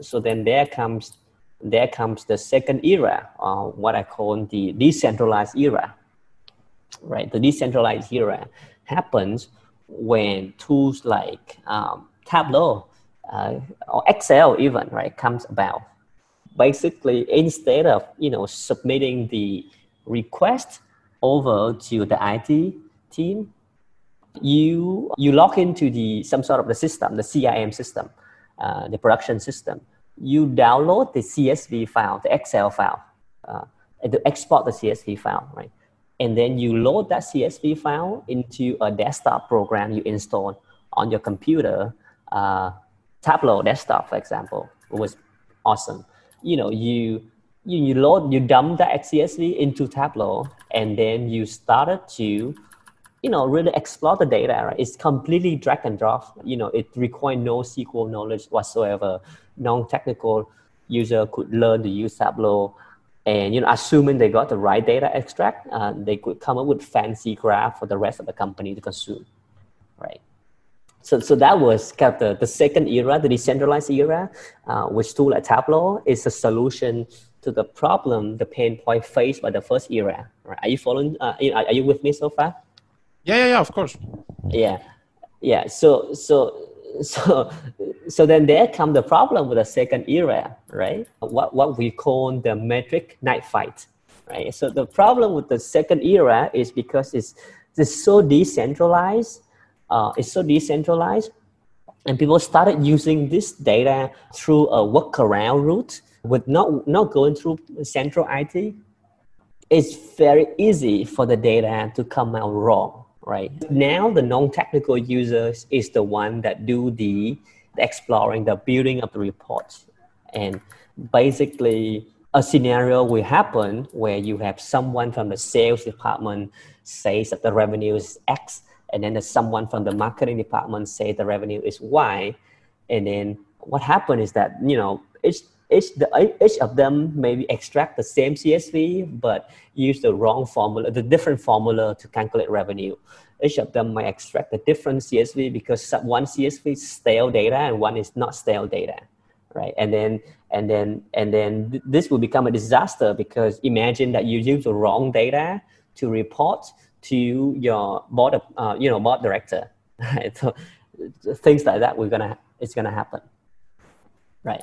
So then there comes there comes the second era, uh, what I call the decentralized era. Right, the decentralized era happens when tools like um, Tableau uh, or Excel even right comes about. Basically, instead of you know submitting the request over to the IT team, you you log into the some sort of the system, the CIM system, uh, the production system. You download the CSV file, the Excel file, uh, to export the CSV file, right? And then you load that CSV file into a desktop program you install on your computer. Uh, Tableau desktop, for example, it was awesome. You know, you you, you load you dump that CSV into Tableau and then you started to you know really explore the data. Right it's completely drag and drop. You know it requires no sql knowledge whatsoever. Non-technical user could learn to use tableau. And you know assuming they got the right data extract uh, they could come up with fancy graph for the rest of the company to consume right? So, so that was kind of the, the second era, the decentralized era, uh, which tool like Tableau. Is a solution to the problem, the pain point faced by the first era. Right? Are you following? Uh, are you with me so far? Yeah, yeah, yeah. Of course. Yeah, yeah. So, so, [LAUGHS] so, so then there come the problem with the second era, right? What what we call the metric knife fight, right? So the problem with the second era is because it's it's so decentralized. Uh, it's so decentralized, and people started using this data through a workaround route with not, not going through central IT, it's very easy for the data to come out wrong, right? Now the non-technical users is the one that do the, exploring, the building of the reports. And basically a scenario will happen where you have someone from the sales department says that the revenue is X, and then someone from the marketing department say the revenue is Y. And then what happened is that, you know, it's each, the, each of them maybe extract the same CSV, but use the wrong formula, the different formula to calculate revenue. Each of them might extract a different CSV because one CSV is stale data and one is not stale data, right? And then and then and then th- this will become a disaster because imagine that you use the wrong data to report to your board, of, uh, you know, board director, [LAUGHS] right? So things like that we're gonna it's gonna happen, right?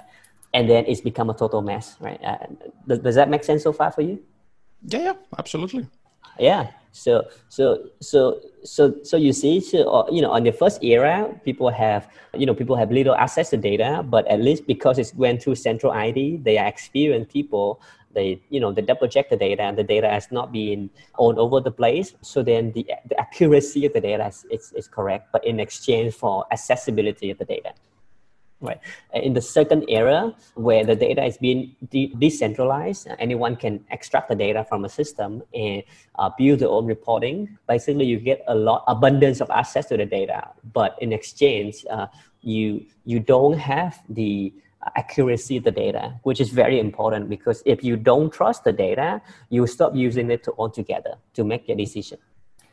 And then it's become a total mess, right? Uh, does, does that make sense so far for you? Yeah, yeah, absolutely. Yeah. So so so so so you see, so uh, you know, on the first era, people have you know people have little access to data, but at least because it's went through central IT, they are experienced people. They you know they double check the data, and the data has not been all over the place. So then the, the accuracy of the data is, is, is correct, but in exchange for accessibility of the data right? In the second era where the data is being de- decentralized anyone can extract the data from a system and uh, build their own reporting. Basically you get a lot abundance of access to the data but in exchange uh, you you don't have the accuracy of the data which is very important because if you don't trust the data you stop using it to altogether to make your decision.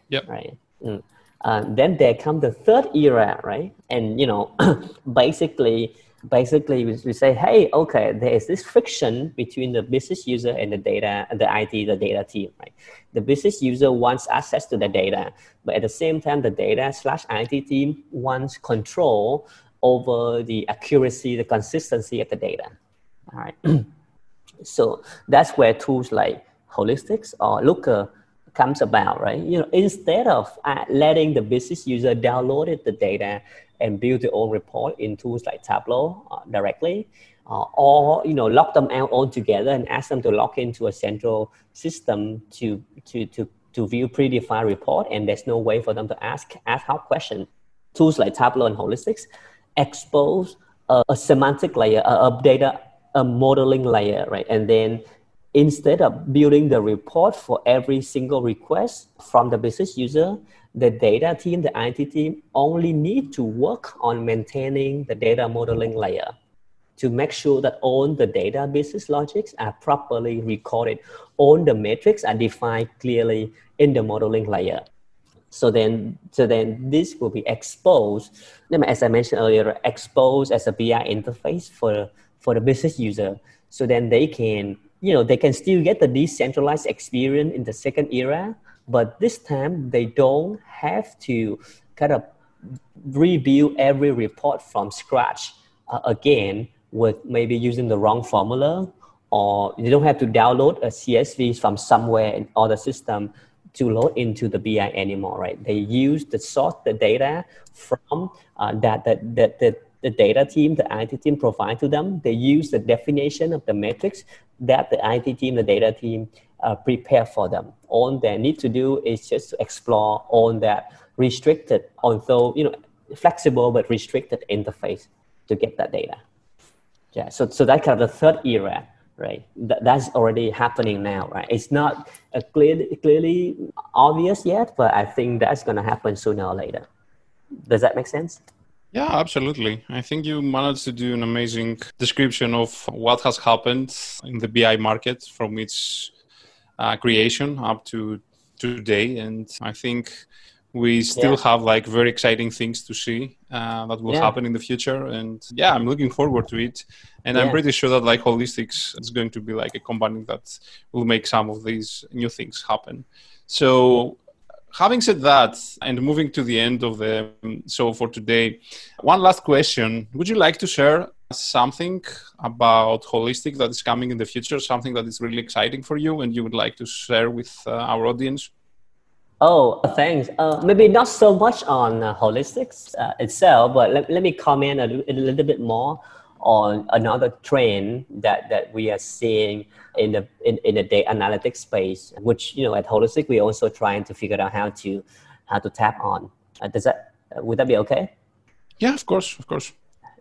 Yep. Right? Mm. Uh, then there come the third era, right? And you know, [COUGHS] basically, basically we, say, hey, okay, there is this friction between the business user and the data, the IT, the data team, right? The business user wants access to the data, but at the same time, the data slash IT team wants control over the accuracy, the consistency of the data. All right. [CLEARS THROAT] so that's where tools like Holistics or Looker comes about, right? You know, instead of uh, letting the business user download the data and build their own report in tools like Tableau uh, directly, uh, or you know, lock them out altogether and ask them to log into a central system to to to to view predefined report, and there's no way for them to ask ask how question. Tools like Tableau and Holistics expose a, a semantic layer, a, a data, a modeling layer, right? And then instead of building the report for every single request from the business user, the data team, the IT team only need to work on maintaining the data modeling layer to make sure that all the data business logics are properly recorded. All the metrics are defined clearly in the modeling layer. So then, so then this will be exposed, as I mentioned earlier, exposed as a BI interface for, for the business user. So then they can you know they can still get the decentralized experience in the second era but this time they don't have to kind of review every report from scratch uh, again with maybe using the wrong formula or you don't have to download a csv from somewhere in other system to load into the bi anymore right? They use the source the data from uh, that, that, that, that the data team, the IT team provide to them. They use the definition of the metrics that the IT team, the data team uh, prepare for them. All they need to do is just to explore on that restricted, although you know flexible but restricted interface to get that data. Yeah, so so that's kind of the third era, right? That, that's already happening now, right? It's not a clear, clearly obvious yet, but I think that's going to happen sooner or later. Does that make sense? Yeah, absolutely. I think you managed to do an amazing description of what has happened in the BI market from its uh, creation up to today. And I think we still yeah. have like very exciting things to see uh, that will yeah. happen in the future. And yeah, I'm looking forward to it. And yeah. I'm pretty sure that like Holistics is going to be like a company that will make some of these new things happen. So having said that and moving to the end of the show for today one last question. Would you like to share something about holistic that is coming in the future something that is really exciting for you and you would like to share with uh, our audience? Oh thanks. Uh, maybe not so much on uh, holistics uh, itself but let, let me comment a, a little bit more on another trend that, that we are seeing in the in, in the data analytics space, which you know at Holistic we're also trying to figure out how to how to tap on. Uh, does that uh, would that be okay? Yeah, of course, of course.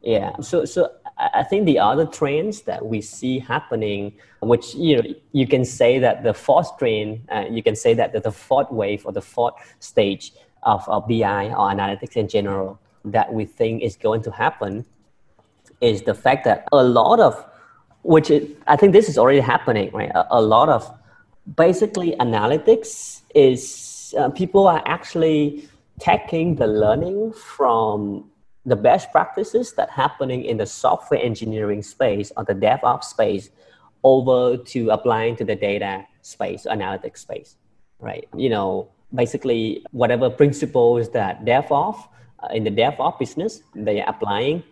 Yeah. So so I think the other trends that we see happening, which you know you can say that the fourth trend, uh, you can say that the fourth wave or the fourth stage of, of BI or analytics in general that we think is going to happen is the fact that a lot of which is, I think this is already happening, right? A, a lot of basically analytics is uh, people are actually taking the learning from the best practices that happening in the software engineering space or the DevOps space over to applying to the data space, analytics space, right? You know, basically whatever principles that DevOps uh, in the DevOps business they are applying,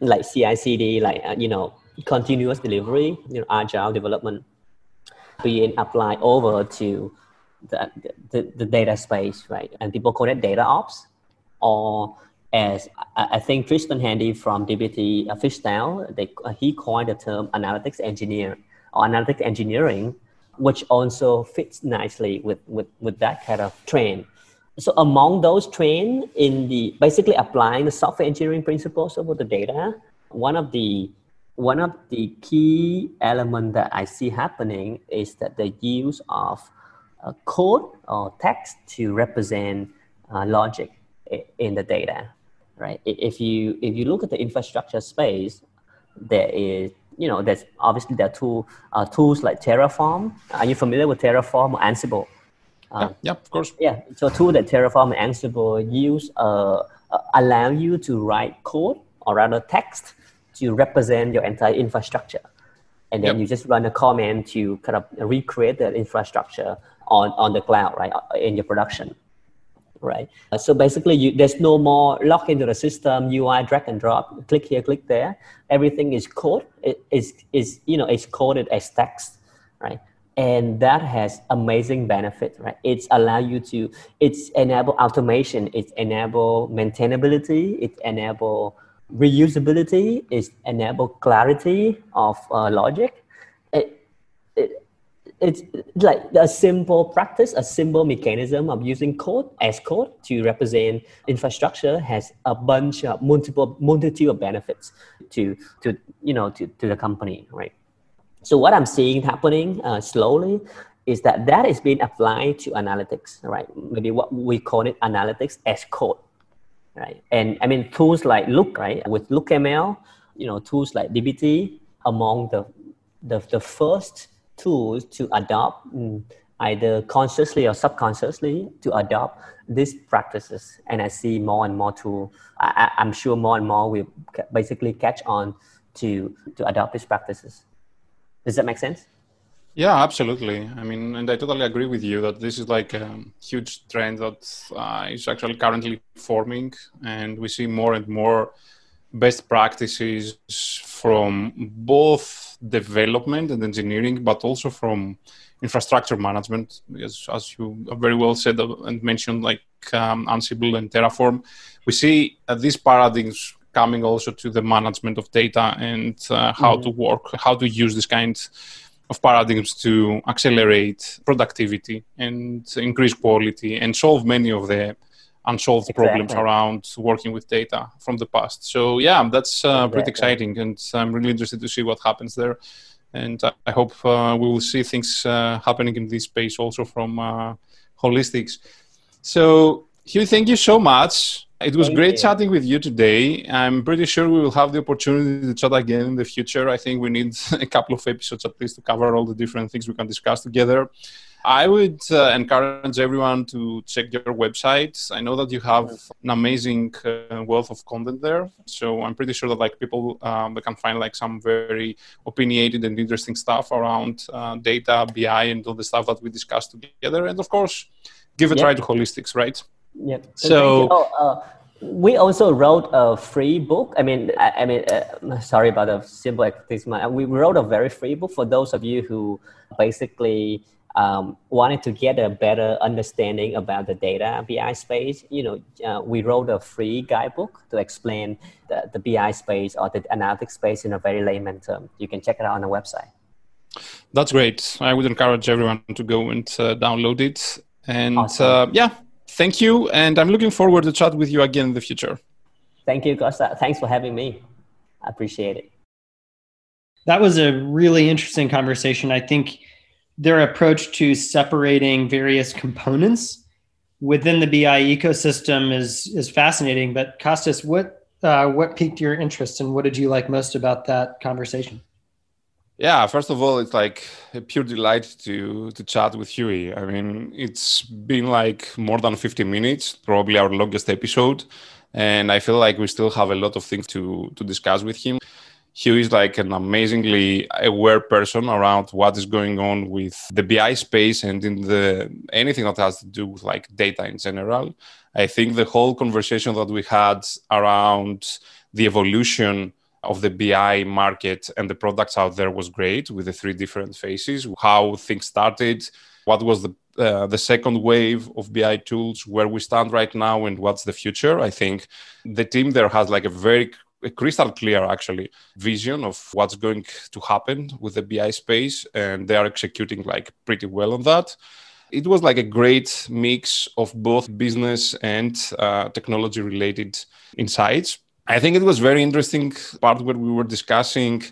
like CI/CD, like uh, you know, continuous delivery, you know, agile development, being applied over to the, the, the data space, right? And people call it data ops, or as I think Tristan Handy from DBT uh, they, uh, he coined the term analytics engineer or analytics engineering, which also fits nicely with, with, with that kind of trend. So among those trained in the basically applying the software engineering principles over the data, one of the one of the key elements that I see happening is that the use of uh, code or text to represent uh, logic in the data, right? If you if you look at the infrastructure space, there is you know there's obviously there are two uh, tools like Terraform. Are you familiar with Terraform or Ansible? Uh, yeah, yeah, of course. Yeah, so tool that Terraform and Ansible use uh, uh, allow you to write code or rather text to represent your entire infrastructure, and then yep. you just run a command to kind of recreate the infrastructure on on the cloud, right, in your production right? Uh, so basically, you, there's no more lock into the system, UI, drag and drop, click here, click there. Everything is code. It is is you know it's coded as text, right? And that has amazing benefit, right? It's allow you to it's enable automation, it's enable maintainability, it enable reusability, it's enable clarity of uh, logic. It, it, it's like a simple practice, a simple mechanism of using code as code to represent infrastructure has a bunch of multiple multitude of benefits to to you know to, to the company, right? So what I'm seeing happening uh, slowly is that that is being applied to analytics, right? Maybe what we call it analytics as code, right? And I mean tools like Look, right? With LookML, you know, tools like DBT among the the, the first tools to adopt mm, either consciously or subconsciously to adopt these practices and i see more and more to I, am sure more and more will basically catch on to to adopt these practices does that make sense yeah absolutely i mean and i totally agree with you that this is like a huge trend that uh, is actually currently forming and we see more and more best practices from both development and engineering, but also from infrastructure management. Because as you very well said and mentioned, like um, Ansible and Terraform, we see uh, these paradigms coming also to the management of data and uh, how mm-hmm. to work, how to use this kind of paradigms to accelerate productivity and increase quality and solve many of the unsolved exactly. problems around working with data from the past. So yeah, that's uh, exactly. pretty exciting, and I'm really interested to see what happens there. And I hope uh, we will see things uh, happening in this space also from uh, holistics. So Huy, thank you so much. It was thank great you. chatting with you today. I'm pretty sure we will have the opportunity to chat again in the future. I think we need [LAUGHS] a couple of episodes at least to cover all the different things we can discuss together. I would uh, encourage everyone to check your website. I know that you have an amazing uh, wealth of content there, so I'm pretty sure that like people um, they can find like some very opinionated and interesting stuff around uh, data, BI, and all the stuff that we discussed together. And of course, give a try to holistics, right? Yeah. So. Oh, uh, we also wrote a free book. I mean, I, I mean, uh, sorry about the simple advertisement. We wrote a very free book for those of you who basically um, wanted to get a better understanding about the data BI space, you know, uh, we wrote a free guidebook to explain the, the BI space or the analytics space in a very layman term. You can check it out on the website. That's great. I would encourage everyone to go and uh, download it. And awesome. uh, yeah, thank you. And I'm looking forward to chat with you again in the future. Thank you, Costa. Thanks for having me. I appreciate it. That was a really interesting conversation. I think their approach to separating various components within the BI ecosystem is is fascinating. But Kostas, what uh, what piqued your interest and what did you like most about that conversation? Yeah, first of all, it's like a pure delight to to chat with Huy. I mean, it's been like more than 50 minutes, probably our longest episode. And I feel like we still have a lot of things to, to discuss with him. Huy is like an amazingly aware person around what is going on with the BI space and in the anything that has to do with like data in general. I think the whole conversation that we had around the evolution of the BI market and the products out there was great with the three different phases, how things started, what was the uh, the second wave of BI tools, where we stand right now, and what's the future. I think the team there has like a very a crystal clear actually vision of what's going to happen with the BI space, and they are executing like pretty well on that. It was like a great mix of both business and uh, technology related insights. I think it was very interesting part where we were discussing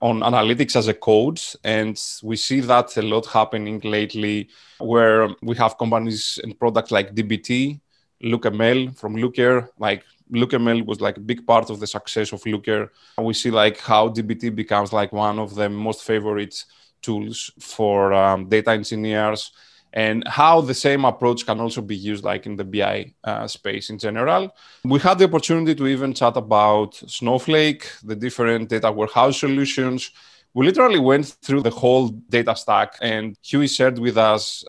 on analytics as a code. And we see that a lot happening lately where we have companies and products like DBT, LookML from Looker, like LookML was like a big part of the success of Looker. And We see like how DBT becomes like one of the most favorite tools for um, data engineers and how the same approach can also be used like in the bi uh, space in general. We had the opportunity to even chat about snowflake the different data warehouse solutions. We literally went through the whole data stack and Huy shared with us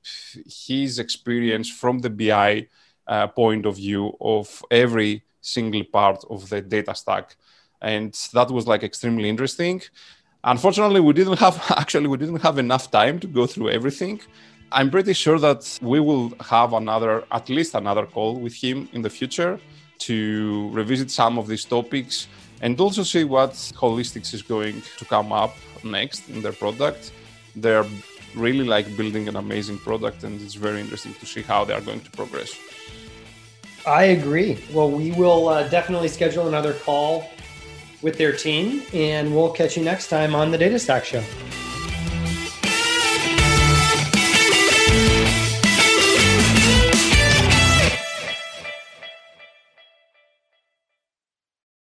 his experience from the bi uh, point of view of every single part of the data stack and that was like extremely interesting. Unfortunately we didn't have [LAUGHS] actually we didn't have enough time to go through everything I'm pretty sure that we will have another, at least another call with him in the future to revisit some of these topics and also see what Holistics is going to come up next in their product. They're really like building an amazing product and it's very interesting to see how they are going to progress. I agree. Well, we will uh, definitely schedule another call with their team and we'll catch you next time on the Data Stack Show.